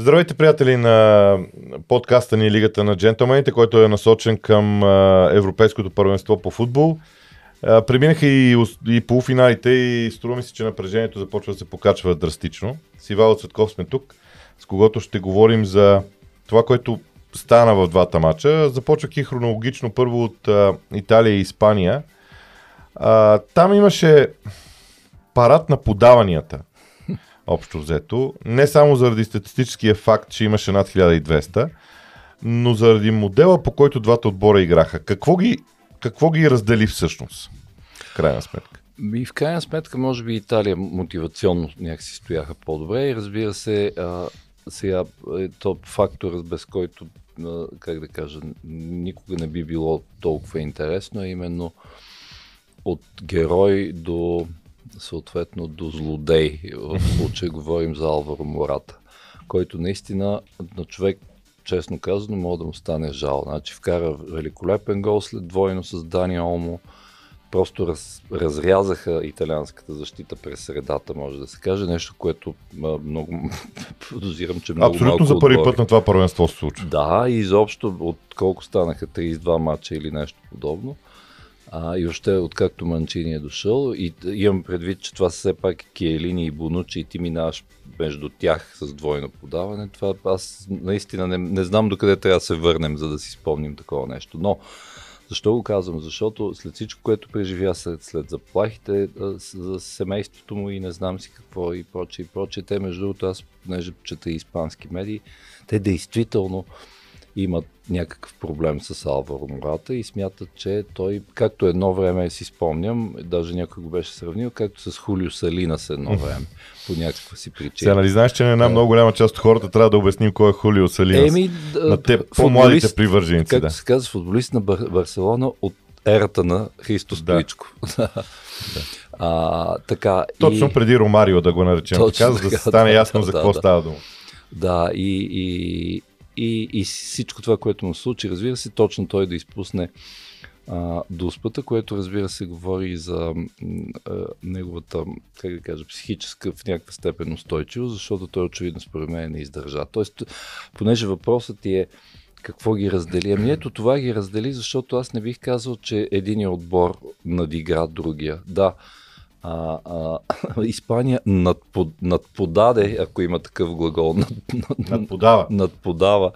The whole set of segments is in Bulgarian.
Здравейте, приятели на подкаста ни Лигата на джентълмените, който е насочен към Европейското първенство по футбол. Преминаха и, и полуфиналите и струва ми се, че напрежението започва да се покачва драстично. С Ивайло Цветков сме тук, с когото ще говорим за това, което стана в двата мача. И хронологично първо от а, Италия и Испания. А, там имаше парад на подаванията общо взето. Не само заради статистическия факт, че имаше над 1200, но заради модела, по който двата отбора играха. Какво ги, какво ги раздели всъщност? В крайна сметка. И в крайна сметка, може би Италия мотивационно някакси стояха по-добре и разбира се, а, сега е то фактор, без който, а, как да кажа, никога не би било толкова интересно, именно от герой до съответно до злодей. В случая говорим за Алваро Мората, който наистина на човек, честно казано, може да му стане жал. Значи вкара великолепен гол след двойно с Дани Олмо. Просто раз, разрязаха италианската защита през средата, може да се каже. Нещо, което много подозирам, че много Абсолютно за първи път на това първенство се случва. Да, и изобщо от колко станаха 32 мача или нещо подобно. А, и още откакто Манчини е дошъл, и имам предвид, че това са все пак Киелини и Бонучи и ти минаваш между тях с двойно подаване, това аз наистина не, не знам докъде трябва да се върнем, за да си спомним такова нещо. Но защо го казвам? Защото след всичко, което преживя след, след заплахите за семейството му и не знам си какво и прочее и прочее, те между другото, аз понеже чета испански медии, те действително имат някакъв проблем с Алваро Мората и смятат, че той, както едно време си спомням, даже някой го беше сравнил, както с Хулио Салина с едно време, по някаква си причина. Сега нали знаеш, че на една много голяма част от хората трябва да обясним кой е Хулио Салина. Еми, на те по-младите привърженици. Както да. се казва, футболист на Бар- Барселона от ерата на Христо Стоичко. Да. а, така, Точно и... преди Ромарио да го наречем Точно така, за да стане да, ясно да, за какво да, става дума. Да, и, и, и, и всичко това, което му случи, разбира се, точно той да изпусне а, дуспата, което разбира се говори за а, неговата, как да кажа, психическа в някаква степен устойчивост, защото той очевидно според мен не издържа. Тоест, понеже въпросът ти е какво ги раздели? Ами ето това ги раздели, защото аз не бих казал, че един отбор надигра другия. Да, а, а, Испания надпод, надподаде, ако има такъв глагол, над, надподава. надподава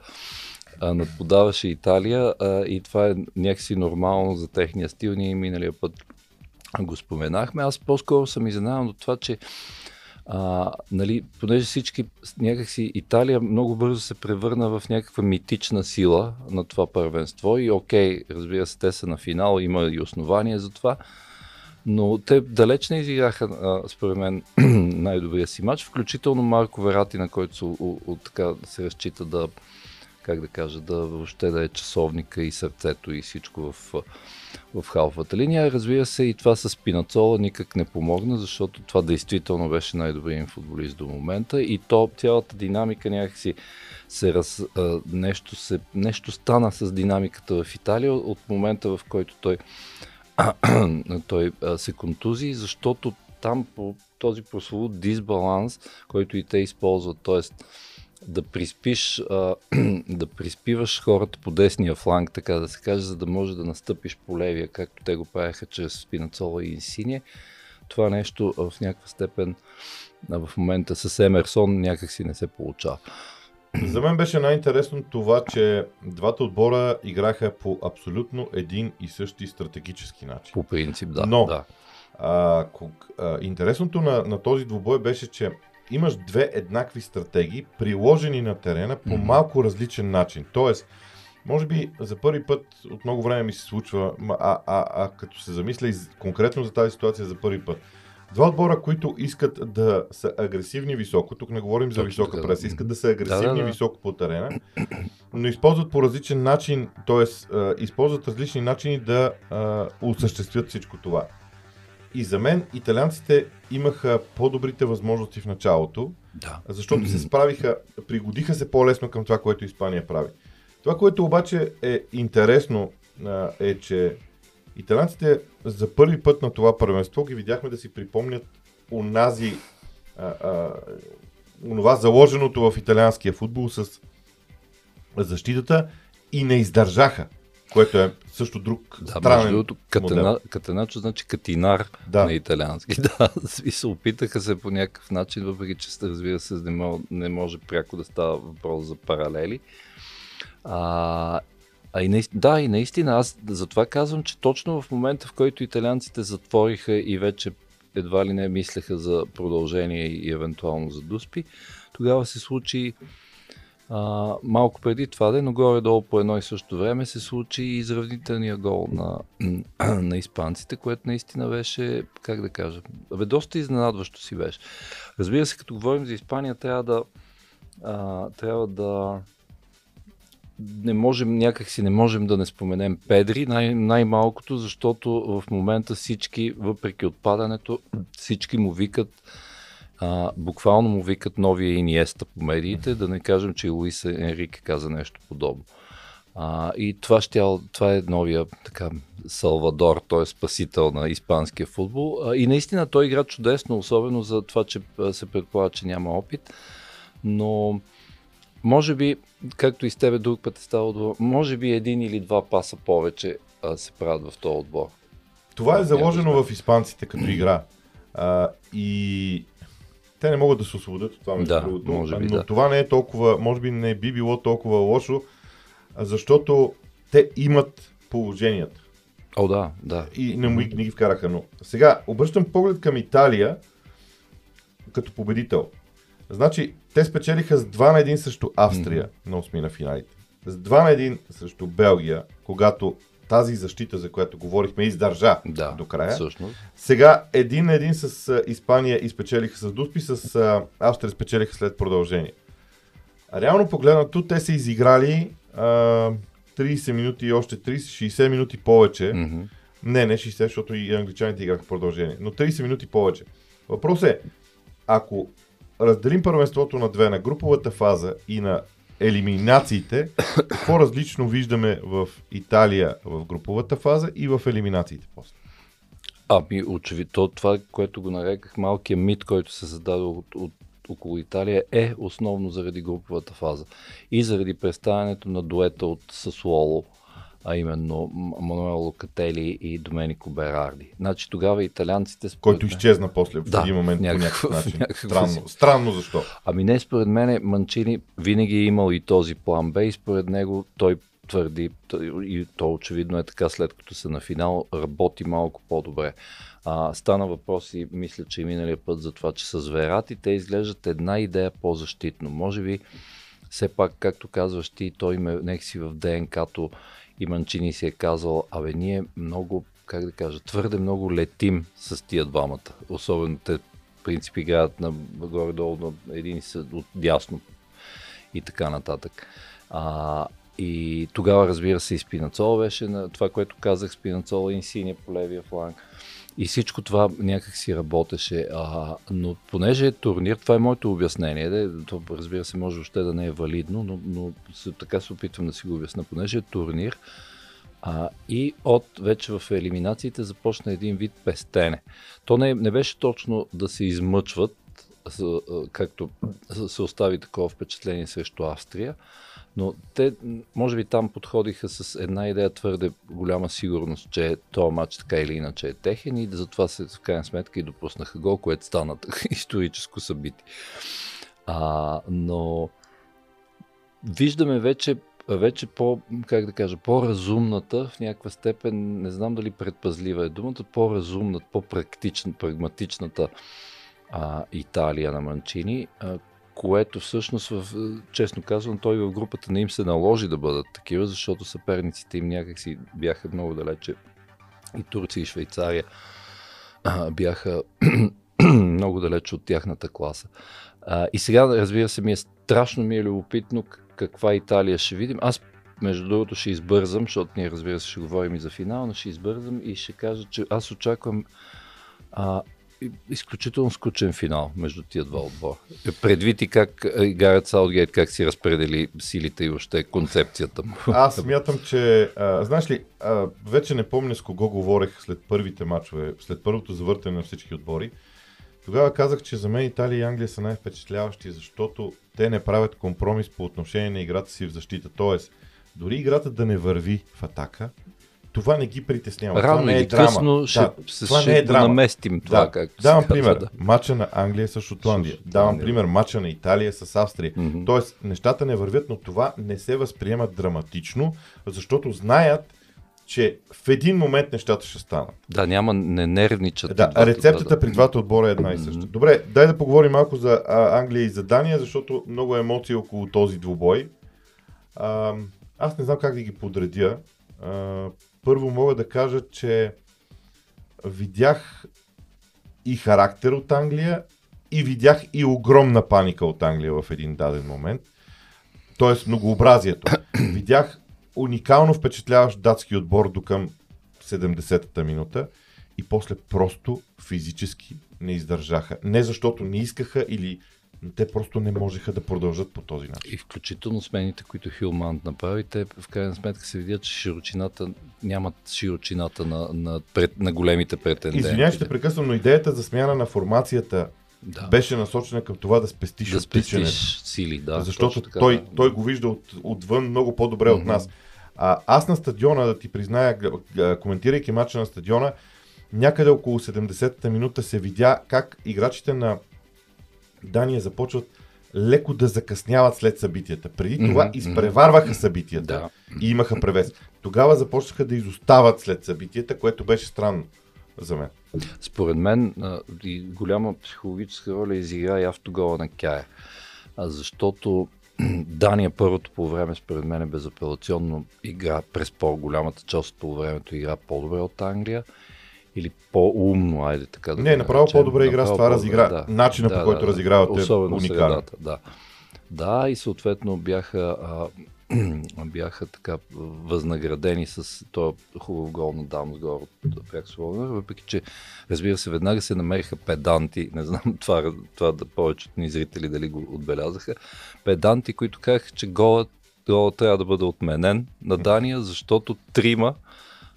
а, надподаваше Италия а, и това е някакси нормално за техния стил. Ние миналия път го споменахме. Аз по-скоро съм изненадан от това, че а, нали, понеже всички някакси Италия много бързо се превърна в някаква митична сила на това първенство и окей, разбира се, те са на финал, има и основания за това, но те далеч не изиграха, според мен, най-добрия си матч, включително Марко Верати, на който се, от, така се разчита да, как да кажа, да въобще да е часовника и сърцето и всичко в, в халфата линия. Разбира се, и това с Пинацола никак не помогна, защото това действително беше най-добрият футболист до момента и то цялата динамика някакси се раз, нещо, се, нещо стана с динамиката в Италия от момента, в който той той се контузи, защото там по този прословут дисбаланс, който и те използват, т.е. да приспиш, да приспиваш хората по десния фланг, така да се каже, за да може да настъпиш по левия, както те го правяха чрез Спинацола и Инсиния. Това нещо в някаква степен в момента с Емерсон някакси не се получава. За мен беше най-интересно това, че двата отбора играха по абсолютно един и същи стратегически начин. По принцип, да. Но, да. А, а, интересното на, на този двубой беше, че имаш две еднакви стратегии, приложени на терена по mm-hmm. малко различен начин. Тоест, може би за първи път от много време ми се случва, а, а, а като се замисля и конкретно за тази ситуация за първи път, Два отбора, които искат да са агресивни високо, тук не говорим за висока преса, искат да са агресивни да, да, да. високо по терена, но използват по различен начин, т.е. използват различни начини да а, осъществят всичко това. И за мен италианците имаха по-добрите възможности в началото, да. защото се справиха, пригодиха се по-лесно към това, което Испания прави. Това, което обаче е интересно, а, е, че Италянците за първи път на това първенство ги видяхме да си припомнят унази а, а, онова заложеното в италианския футбол с защитата и не издържаха, което е също друг Да, странен другото, катена, катеначо значи катинар Да. на италиански. Да, и се опитаха се по някакъв начин, въпреки че разбира се не може, не може пряко да става въпрос за паралели. А, а и наистина, да, и наистина, аз затова казвам, че точно в момента, в който италианците затвориха и вече едва ли не мислеха за продължение и евентуално за Дуспи, тогава се случи а, малко преди това, де, но горе-долу по едно и също време се случи и изравнителния гол на, на испанците, което наистина беше, как да кажа, бе, доста изненадващо си беше. Разбира се, като говорим за Испания, трябва да а, трябва да не можем, някакси не можем да не споменем Педри, най- най-малкото, защото в момента всички, въпреки отпадането, всички му викат а, буквално му викат новия Иниеста по медиите, да не кажем, че и Луис Енрике каза нещо подобно. А, и това, щял, това е новия така, Салвадор, т.е. спасител на испанския футбол. А, и наистина той игра чудесно, особено за това, че се предполага, че няма опит. Но може би, както и с тебе друг път е ставало може би един или два паса повече а, се правят в този отбор. Това е заложено в испанците като игра. А, и те не могат да се освободят от това, между Да, другото. може би, но да. това не е толкова, може би не би било толкова лошо, защото те имат положението. О, да, да. и не, му, не ги вкараха. Но сега обръщам поглед към Италия като победител. Значи, те спечелиха с 2 на 1 срещу Австрия на 8 на финалите. С 2 на 1 срещу Белгия, когато тази защита, за която говорихме, издържа Да, до края. всъщност. Сега един на един с Испания изпечелиха с Дуспи, с Австрия спечелиха след продължение. Реално погледнато, те са изиграли а, 30 минути и още 30, 60 минути повече. Мгм. Не, не 60, защото и англичаните играха продължение. Но 30 минути повече. Въпрос е, ако разделим първенството на две, на груповата фаза и на елиминациите, какво различно виждаме в Италия в груповата фаза и в елиминациите после? Ами, очевидно, това, което го нареках малкият мит, който се създаде от, от, около Италия, е основно заради груповата фаза. И заради представянето на дуета от Сасуоло, а именно Мануел Локатели и Доменико Берарди. Значи тогава италианците... според Който изчезна после в Да, един момент по някакъв- някакъв начин. някакъв Странно. си. Странно защо? Ами не, според мен Манчини винаги е имал и този план Б и според него той твърди, и то очевидно е така след като се на финал, работи малко по-добре. А, стана въпрос и мисля, че и миналия път за това, че с Верати те изглеждат една идея по-защитно. Може би все пак, както казваш ти, той ме някакси в ДНК-то и Манчини си е казал, абе ние много, как да кажа, твърде много летим с тия двамата. Особено те в принцип играят на горе-долу на един от дясно и така нататък. А, и тогава, разбира се, и Спинацола беше на това, което казах, Спинацола и Инсиния по левия фланг. И всичко това някак си работеше. А, но понеже е турнир, това е моето обяснение. Де, то, разбира се, може още да не е валидно, но, но така се опитвам да си го обясна. Понеже е турнир, а, и от вече в елиминациите започна един вид пестене. То не, не беше точно да се измъчват, както се остави такова впечатление срещу Австрия, но те, може би там подходиха с една идея твърде голяма сигурност, че този матч така или иначе е техен и затова се в крайна сметка и допуснаха гол, което стана историческо събитие. А, но виждаме вече, вече по, как да кажа, по-разумната в някаква степен, не знам дали предпазлива е думата, по-разумната, по-практична, прагматичната а, Италия на Манчини, а, което всъщност, в, честно казвам, той в групата не им се наложи да бъдат такива, защото съперниците им някакси бяха много далече. И Турция и Швейцария а, бяха много далече от тяхната класа. А, и сега, разбира се, ми е страшно ми е любопитно каква Италия ще видим. Аз, между другото, ще избързам, защото ние, разбира се, ще говорим и за финал, но ще избързам и ще кажа, че аз очаквам а, изключително скучен финал между тия два отбора. Е, Предвид и как е, Гарет Саутгейт, как си разпредели силите и въобще концепцията му. Аз смятам, че... А, знаеш ли, а, вече не помня с кого говорех след първите матчове, след първото завъртане на всички отбори. Тогава казах, че за мен Италия и Англия са най-впечатляващи, защото те не правят компромис по отношение на играта си в защита. Тоест, дори играта да не върви в атака, това не ги притеснява. Рано това не е драма. късно ще, да, се, това ще не е драма. наместим това, да. както Давам пример. Да. Мача на Англия с Шотландия. Давам пример. Мача на Италия с Австрия. Мгм. Тоест, нещата не вървят, но това не се възприема драматично, защото знаят, че в един момент нещата ще станат. да, няма, не нервничат. Да, двата, рецептата да, да. при двата отбора е една и съща. Добре, дай да поговорим малко за а, Англия и за Дания, защото много емоции около този двубой. А, аз не знам как да ги подредя. А, първо мога да кажа, че видях и характер от Англия и видях и огромна паника от Англия в един даден момент. Тоест многообразието. видях уникално впечатляващ датски отбор до към 70-та минута и после просто физически не издържаха. Не защото не искаха или те просто не можеха да продължат по този начин. И включително смените, които Хилмант направи, те в крайна сметка се видят, че широчината нямат широчината на, на, пред, на големите претенденти. Извинявай, ще прекъсвам, но идеята за смяна на формацията да. беше насочена към това да спестиш да спестиш сили, да. защото така, той, да. той го вижда от, отвън много по-добре от Мгм. нас. А, аз на стадиона, да ти призная, коментирайки матча на стадиона, някъде около 70-та минута се видя как играчите на Дания започват леко да закъсняват след събитията. Преди това Мгм, изпреварваха събитията Да. и имаха превес. Тогава започнаха да изостават след събитията, което беше странно за мен. Според мен и голяма психологическа роля изигра и автогола на Кая. Защото Дания първото по време според мен е безапелационно игра през по-голямата част от по времето игра по-добре от Англия или по-умно, айде така да Не, направо по-добре игра с това разигра. Начина, по който разиграват е Особено уникален. средата, да. Да, и съответно бяха, а, бяха така възнаградени с този хубав гол на Дамсгор от Бек Слонер, въпреки че, разбира се, веднага се намериха педанти, не знам това, това да повечето ни зрители дали го отбелязаха, педанти, които казаха, че голът, голът трябва да бъде отменен на Дания, защото трима,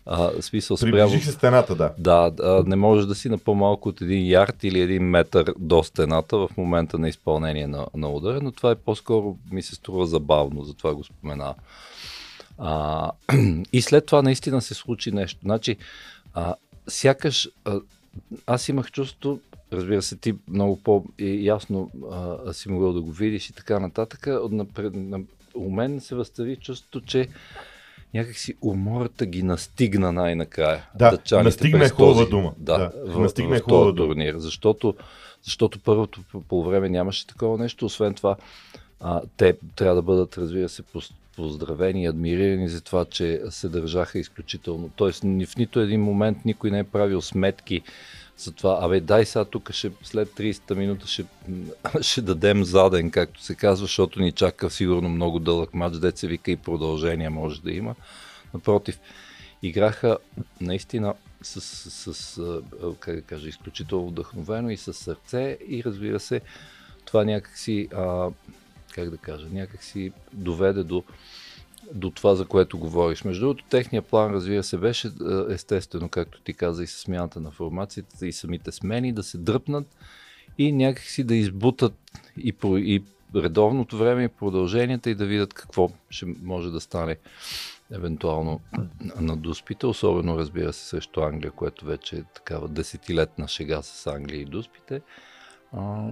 а, смисъл спрямо... Приближих се стената, да. Да, да, не можеш да си на по-малко от един ярд или един метър до стената в момента на изпълнение на, на удара, но това е по-скоро ми се струва забавно, затова го спомена. А, и след това наистина се случи нещо. Значи, а, сякаш а, аз имах чувство, разбира се, ти много по-ясно а, си могъл да го видиш и така нататък. На, на, у мен се възстави чувството, че някакси умората ги настигна най-накрая. Да, дъчаните настигна е хубава този- дума. Да, Да, в, настигна е хубава дума. турнир. Защото, защото първото по- полувреме нямаше такова нещо. Освен това, а, те трябва да бъдат, разбира се, поздравени и адмирирани за това, че се държаха изключително. Тоест, в нито един момент никой не е правил сметки за това, абе дай сега тук ще, след 30-та минута ще, ще дадем заден, както се казва, защото ни чака сигурно много дълъг матч, деца вика и продължение може да има. Напротив, играха наистина с, с, с как да кажа, изключително вдъхновено и с сърце и разбира се, това някакси, а, как да кажа, някакси доведе до, до това, за което говориш. Между другото, техния план, разбира се, беше а, естествено, както ти каза, и с смяната на формацията, и самите смени, да се дръпнат и някакси да избутат и, по, и редовното време и продълженията и да видят какво ще може да стане евентуално на дуспите, особено разбира се срещу Англия, което вече е такава десетилетна шега с Англия и дуспите. А,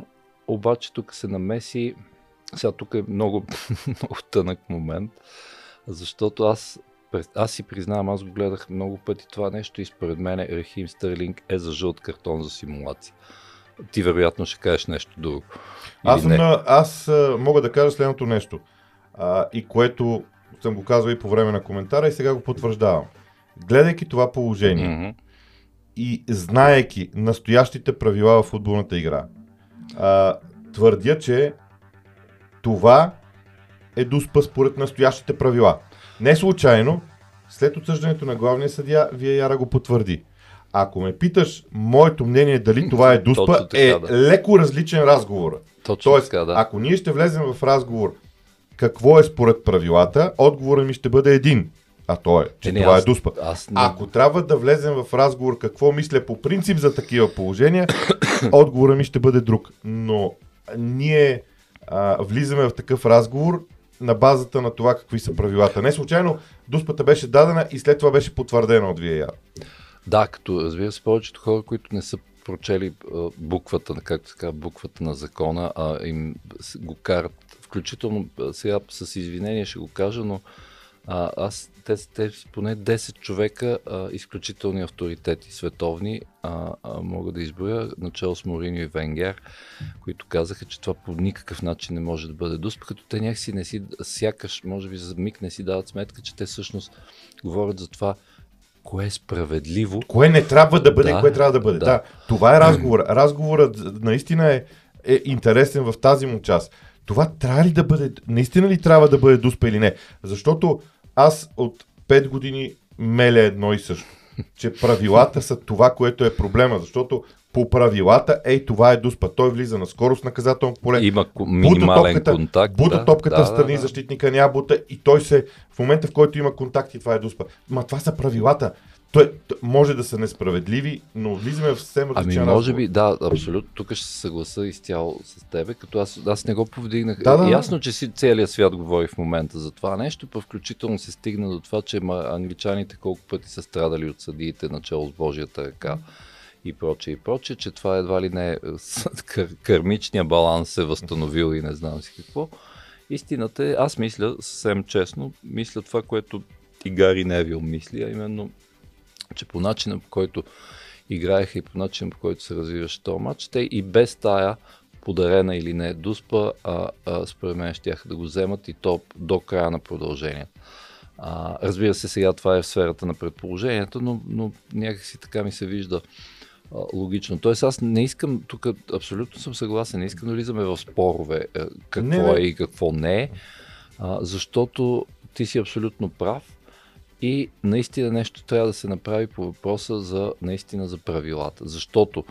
обаче тук се намеси, сега тук е много, много тънък момент, защото аз, аз си признавам, аз го гледах много пъти това нещо и според мен Рехим Стърлинг е за жълт картон за симулация. Ти вероятно ще кажеш нещо друго. Или Аз, не? на, аз мога да кажа следното нещо. А, и което съм го казвал и по време на коментара и сега го потвърждавам. Гледайки това положение Мгм. и знаеки настоящите правила в футболната игра, а, твърдя, че това е дуспа според настоящите правила. Не случайно, след отсъждането на главния съдия, вие Яра го потвърди. Ако ме питаш, моето мнение дали това е дуспа, Точно така, е да. леко различен разговор. Точно Тоест, така, да. ако ние ще влезем в разговор какво е според правилата, отговорът ми ще бъде един. а то е, че Е, не, това аз- е дуспа. аз не- Ако трябва да влезем в разговор какво мисля по принцип за такива положения, отговора ми ще бъде друг. Но ние а, влизаме в такъв разговор на базата на това какви са правилата. Не случайно дуспата беше дадена и след това беше потвърдена от VAR. Да, като разбира се, повечето хора, които не са прочели а, буквата, както казва, буквата на закона, а им го карат, включително сега с извинение ще го кажа, но а, аз, те, те поне 10 човека, а, изключителни авторитети световни, а, а, мога да изброя, начало с Мориньо и Венгер, които казаха, че това по никакъв начин не може да бъде дусп, като те някакси не си, сякаш, може би за миг не си дават сметка, че те всъщност говорят за това, кое е справедливо Кое не трябва да бъде, Да, кое трябва да бъде. Да. да, това е разговор. Разговорът наистина е, е интересен в тази му част. Това трябва ли да бъде, наистина ли трябва да бъде дуспа или не? Защото аз от 5 години меля едно и също. Че правилата са това, което е проблема. Защото по правилата, ей, това е дуспа. Той влиза на скорост наказателно поле. Има минимален топката, контакт. Бута да, топката да, страни, да, да. защитника няма бута и той се, в момента в който има контакти, това е дуспа. Ма това са правилата. Той, може да са несправедливи, но влизаме в съвсем Ами различен може разговор. би, да, абсолютно. Тук ще се съгласа изцяло с тебе, като аз, аз не го повдигнах. Да, да. Ясно, че си целият свят говори в момента за това нещо, па включително се стигна до това, че англичаните колко пъти са страдали от съдиите начало с Божията ръка и прочее и прочее, че това едва ли не е кърмичния баланс се е възстановил и не знам си какво. Истината е, аз мисля съвсем честно, мисля това, което и Гари Невил мисли, а именно, че по начина по който играеха и по начина по който се развиваше този матч, те и без тая подарена или не дуспа, а, а, според мен ще да го вземат и то до края на продължението. А, разбира се, сега това е в сферата на предположението, но, но някакси така ми се вижда а, логично. Тоест аз не искам, тук абсолютно съм съгласен, не искам да влизаме в спорове е, какво Не, не. е и какво не е, а, защото ти си абсолютно прав и наистина нещо трябва да се направи по въпроса за наистина за правилата. Защото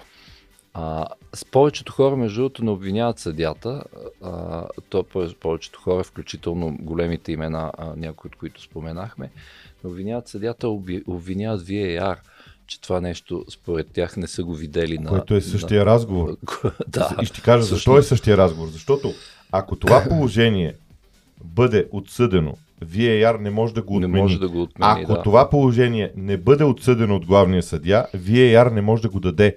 а, с повечето хора, между другото, не обвиняват съдята. А, то по- повечето хора, включително големите имена, а, някои от които споменахме, не обвиняват съдята, обвиняват VAR, че това нещо според тях не са го видели на... Което е същия разговор. На... да, И ще кажа защо е същия разговор. Защото ако това положение бъде отсъдено, VAR не може да го не отмени. може да го отмени. Ако да. това положение не бъде отсъдено от главния съдия, VAR не може да го даде.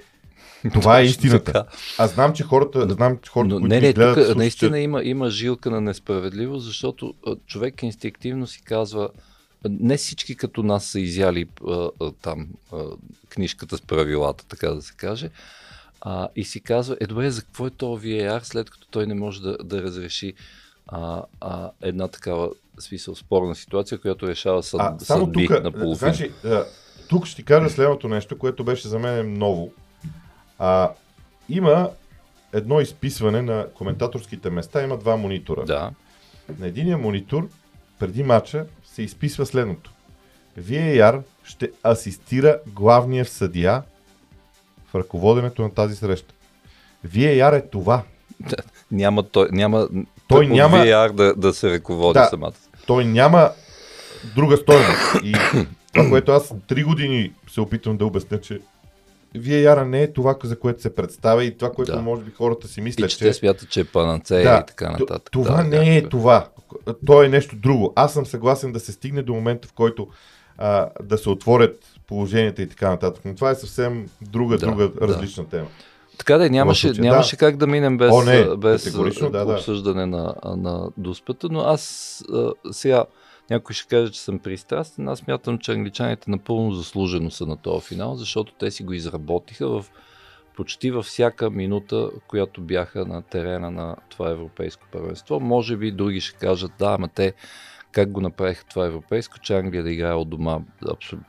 Това е истината. Аз знам, че хората, знам, че хората, Но, които не, не, гледат, тук слушат, наистина има, има жилка на несправедливост, защото човек инстинктивно си казва, не всички като нас са изяли а, а, там а, книжката с правилата, така да се каже, а, и си казва, е добре, за какво е то VAR, след като той не може да, да разреши а, а, една такава смисъл спорна ситуация, която решава съд, А, само съдби тук, на половина. значи, а, тук ще кажа следното нещо, което беше за мен ново. А, има едно изписване на коментаторските места, има два монитора. Да, На единия монитор, преди матча, се изписва следното. VAR ще асистира главния съдия в ръководенето на тази среща. VAR е това. няма, той, няма, Той няма- VAR да, да се ръководи Да. самата. Той няма друга стойност. И това, което аз три години се опитвам да обясня, че VAR не е това, за което се представя и това, което Да. може би хората си И мислят, че те смятат, че е панацея Да, и така нататък. Това да, не е да. това. То е нещо друго. Аз съм съгласен да се стигне до момента, в който а, да се отворят положенията и така нататък. Но това е съвсем друга, Да, друга да. различна тема. Така да, е, нямаше, случая, нямаше да. как да минем без, О, не, без да, да. обсъждане на, а, на дуспата, но аз а, сега някой ще каже, че съм пристрастен. Аз мятам, че англичаните напълно заслужено са на този финал, защото те си го изработиха в почти във всяка минута, която бяха на терена на това европейско първенство. Може би други ще кажат, да, ама те как го направиха това европейско, че Англия да играе от дома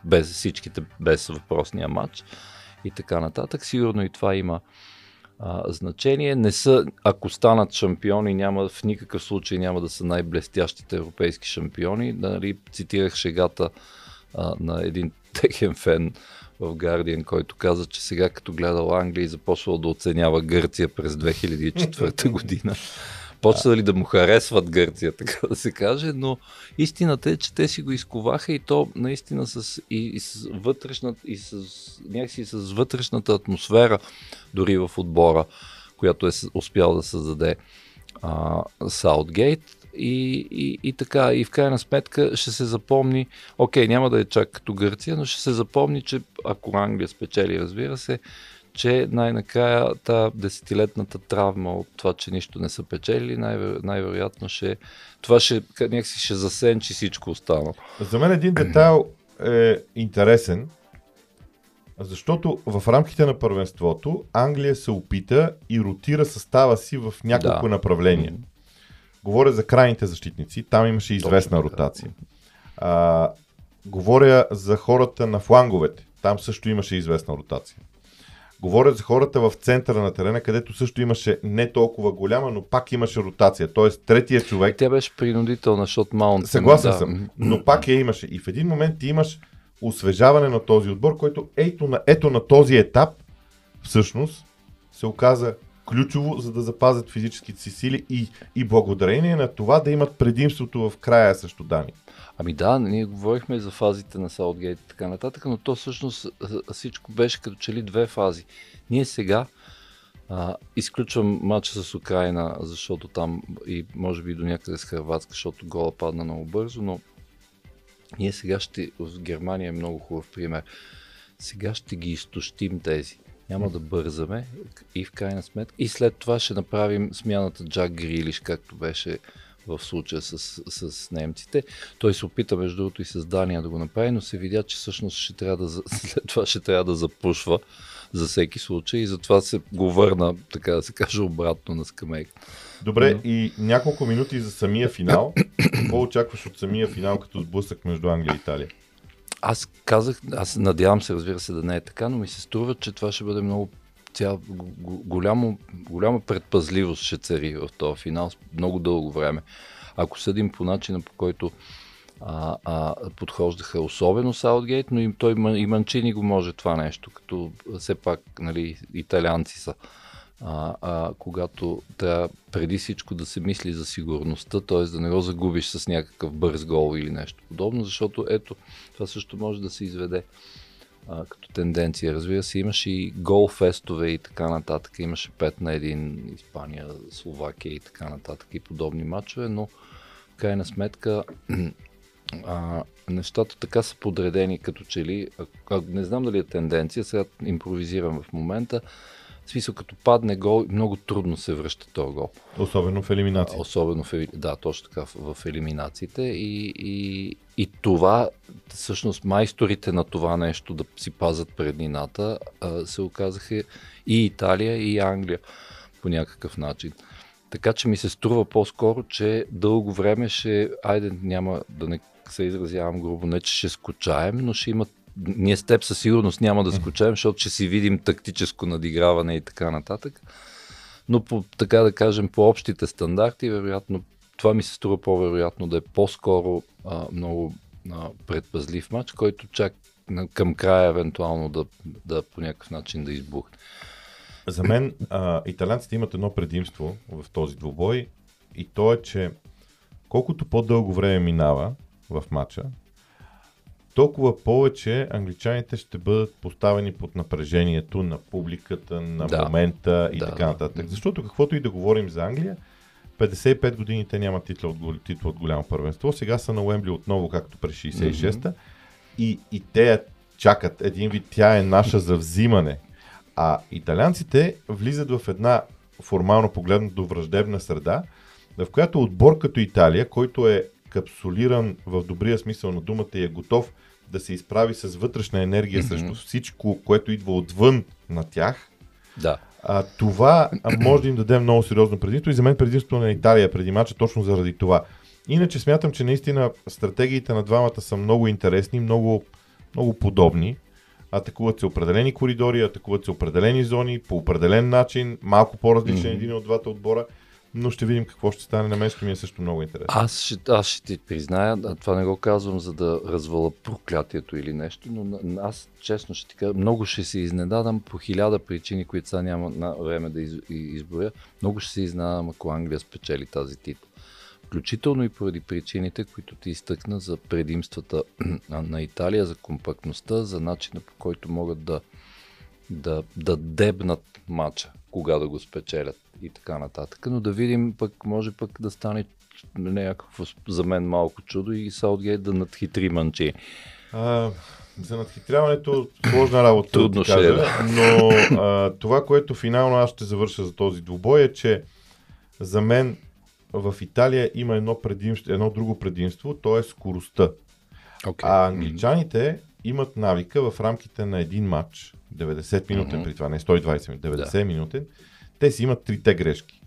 без всичките, без въпросния матч и така нататък. Сигурно и това има а, значение. Не са, ако станат шампиони, няма, в никакъв случай няма да са най-блестящите европейски шампиони. Нали, цитирах шегата а, на един техен фен в Guardian, който каза, че сега като гледал Англия и започвал да оценява Гърция през 2004 година. Почнали да му харесват Гърция, така да се каже, но истината е, че те си го изковаха и то наистина с, и, и с вътрешната, и с, някакси с вътрешната атмосфера дори в отбора, която е успял да създаде Саутгейт. И, и, и така, и в крайна сметка ще се запомни, окей, няма да е чак като Гърция, но ще се запомни, че ако Англия спечели, разбира се, че най-накрая та десетилетната травма от това, че нищо не са печели, най- най-вероятно ще, това ще, някакси ще засенчи всичко останало. За мен един детайл е интересен, защото в рамките на първенството Англия се опита и ротира състава си в няколко да. направления. Говоря за крайните защитници, там имаше известна Точно, ротация. А, говоря за хората на фланговете, там също имаше известна ротация. Говоря за хората в центъра на терена, където също имаше не толкова голяма, но пак имаше ротация. Тоест, третия човек. Тя беше принудителна, защото Маунт. Съгласен да. съм, но пак я имаше. И в един момент ти имаш освежаване на този отбор, който ето на, ето на този етап всъщност се оказа ключово, за да запазят физическите си сили и, и благодарение на това да имат предимството в края също Дани. Ами да, ние говорихме за фазите на Саутгейт и така нататък, но то всъщност всичко беше като че ли две фази. Ние сега а, изключвам матча с Украина, защото там и може би до някъде с Хрватска, защото гола падна много бързо, но ние сега ще, в Германия е много хубав пример, сега ще ги изтощим тези. Няма да бързаме и в крайна сметка. И след това ще направим смяната Джак Грилиш, както беше в случая с, с немците. Той се опита, между другото, и с Дания да го направи, но се видя, че всъщност ще трябва да, след това ще трябва да запушва за всеки случай и затова се го върна, така да се каже, обратно на скамейка. Добре, но... и няколко минути за самия финал. Какво очакваш от самия финал като сблъсък между Англия и Италия? Аз казах, аз надявам се, разбира се, да не е така, но ми се струва, че това ще бъде много ця, голямо, голяма предпазливост ще цари в този финал много дълго време. Ако съдим по начина по който а, а, подхождаха особено Саутгейт, но и, той и Манчини го може това нещо, като все пак нали, италианци са. А, а, когато трябва преди всичко да се мисли за сигурността, т.е. да не го загубиш с някакъв бърз гол или нещо подобно, защото ето, това също може да се изведе а, като тенденция. Разбира се, имаше и гол фестове и така нататък. Имаше 5 на 1 Испания, Словакия и така нататък и подобни матчове, но в крайна сметка а, нещата така са подредени като че ли. А, не знам дали е тенденция, сега импровизирам в момента. В смисъл, като падне гол, много трудно се връща този гол. Особено в елиминации. Особено в, да, точно така, в, в елиминациите. И, и, и това, всъщност, майсторите на това нещо да си пазят преднината, се оказаха и Италия, и Англия по някакъв начин. Така че ми се струва по-скоро, че дълго време ще, айде няма да не се изразявам грубо, не че ще скучаем, но ще имат ние с теб със сигурност няма да скучаем, защото ще си видим тактическо надиграване и така нататък. Но по, така да кажем, по общите стандарти, вероятно, това ми се струва по-вероятно да е по-скоро а, много а, предпазлив матч, който чак към края евентуално да, да по някакъв начин да избухне. За мен а, италянците имат едно предимство в този двубой и то е, че колкото по-дълго време минава в матча, толкова повече англичаните ще бъдат поставени под напрежението на публиката, на да. момента и да, така нататък. Защото каквото и да говорим за Англия, 55 години те нямат титла от, титла от голямо първенство. Сега са на Уембли отново, както през 66-та. Mm-hmm. И, и те чакат един вид, тя е наша за взимане. А италианците влизат в една формално погледнато враждебна среда, в която отбор като Италия, който е капсулиран в добрия смисъл на думата и е готов да се изправи с вътрешна енергия mm-hmm. срещу всичко, което идва отвън на тях, да. а, това може да им даде много сериозно предимство и за мен предимството на Италия преди мача точно заради това. Иначе смятам, че наистина стратегиите на двамата са много интересни, много, много подобни. Атакуват се определени коридори, атакуват се определени зони, по определен начин, малко по-различен mm-hmm. един от двата отбора. Но ще видим какво ще стане. На мен ми е също много интересно. Аз ще, аз ще ти призная, това не го казвам за да развала проклятието или нещо, но аз честно ще ти кажа, много ще се изненадам по хиляда причини, които сега няма на време да из, изборя. Много ще се изненадам, ако Англия спечели тази титла. Включително и поради причините, които ти изтъкна за предимствата на Италия, за компактността, за начина по който могат да, да, да дебнат матча, кога да го спечелят и така нататък. Но да видим, пък може пък да стане някакво за мен малко чудо и Саутгейт да надхитри манчи. А, за надхитряването сложна работа. Трудно ще е. Но а, това, което финално аз ще завърша за този двубой е, че за мен в Италия има едно, предимство, едно друго предимство, то е скоростта. Okay. А англичаните. Имат навика в рамките на един матч, 90 минутен mm-hmm. при това, не 120 минути, 90 да. минутен, те си имат трите грешки.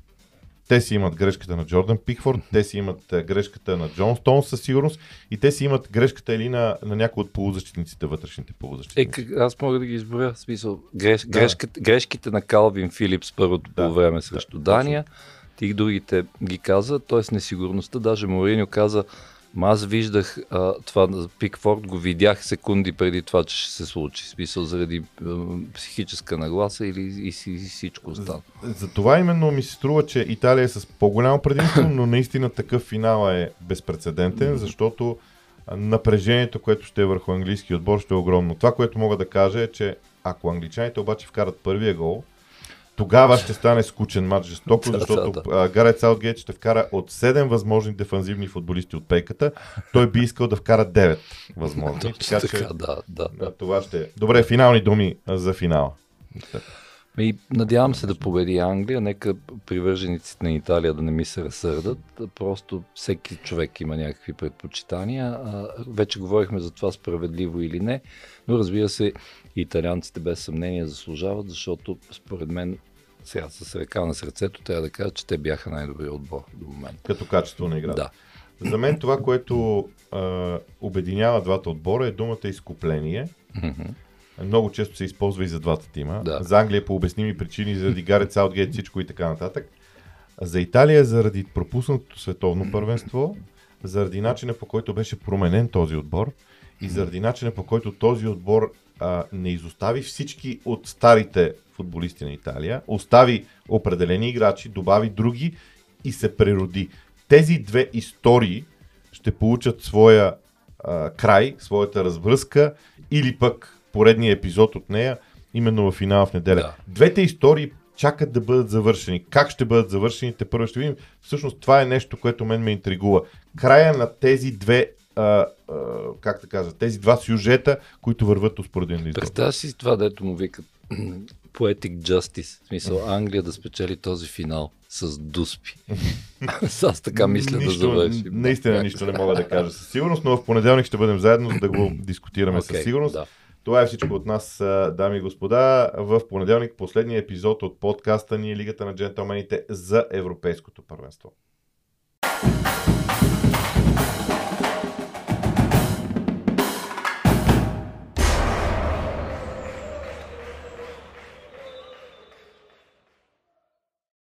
Те си имат грешката на Джордан Пикфорд, те си имат грешката на Джон Стоун със сигурност и те си имат грешката или на, на някои от полузащитниците, вътрешните полузащитници. Е, аз мога да ги изборя. В смисъл, греш, да. грешката, грешките на Калвин Филипс първото да. по време срещу да, Дания. Ти другите ги каза, т.е. несигурността, даже Мориньо каза, Ма аз виждах а, това, Пикфорд го видях секунди преди това, че ще се случи. Смисъл заради а, психическа нагласа или и, и, и всичко останало. За, за това именно ми се струва, че Италия е с по-голямо предимство, но наистина такъв финал е безпредседентен, защото напрежението, което ще е върху английски отбор, ще е огромно. Това, което мога да кажа е, че ако англичаните обаче вкарат първия гол, тогава ще стане скучен матч жестоко, защото. Гарет Саутгейт ще вкара от 7 възможни дефанзивни футболисти от пейката. Той би искал да вкара 9 възможни. така, така, че, да, да, да. Това ще е. Добре, финални думи за финала. И надявам се да победи Англия. Нека привържениците на Италия да не ми се разсърдат. Просто всеки човек има някакви предпочитания. Вече говорихме за това справедливо или не, но разбира се, италианците без съмнение заслужават, защото според мен сега с ръка на сърцето трябва да кажа, че те бяха най-добрият отбор до момента. Като качество на играта. Да. За мен това, което а, обединява двата отбора е думата изкупление. Mm-hmm. Много често се използва и за двата тима. Да. За Англия по обясними причини, заради Гарет Саутгейт, всичко и така нататък. За Италия заради пропуснатото световно първенство, заради начина по който беше променен този отбор и заради начина по който този отбор а, не изостави всички от старите футболисти на Италия, остави определени играчи, добави други и се прероди. Тези две истории ще получат своя а, край, своята развръзка или пък поредния епизод от нея, именно в финала в неделя. Да. Двете истории чакат да бъдат завършени. Как ще бъдат завършени, те първо ще видим. Всъщност това е нещо, което мен ме интригува. Края на тези две а, а, как да кажа, тези два сюжета, които върват успореден лист. Представя си това, дето му викат Poetic Justice. В смисъл Англия да спечели този финал с дуспи. Аз така мисля нищо, да завършим. Наистина нищо не мога да кажа със сигурност, но в понеделник ще бъдем заедно, за да го дискутираме okay, със сигурност. Да. Това е всичко от нас, дами и господа. В понеделник последния епизод от подкаста ни Лигата на джентълмените за Европейското първенство.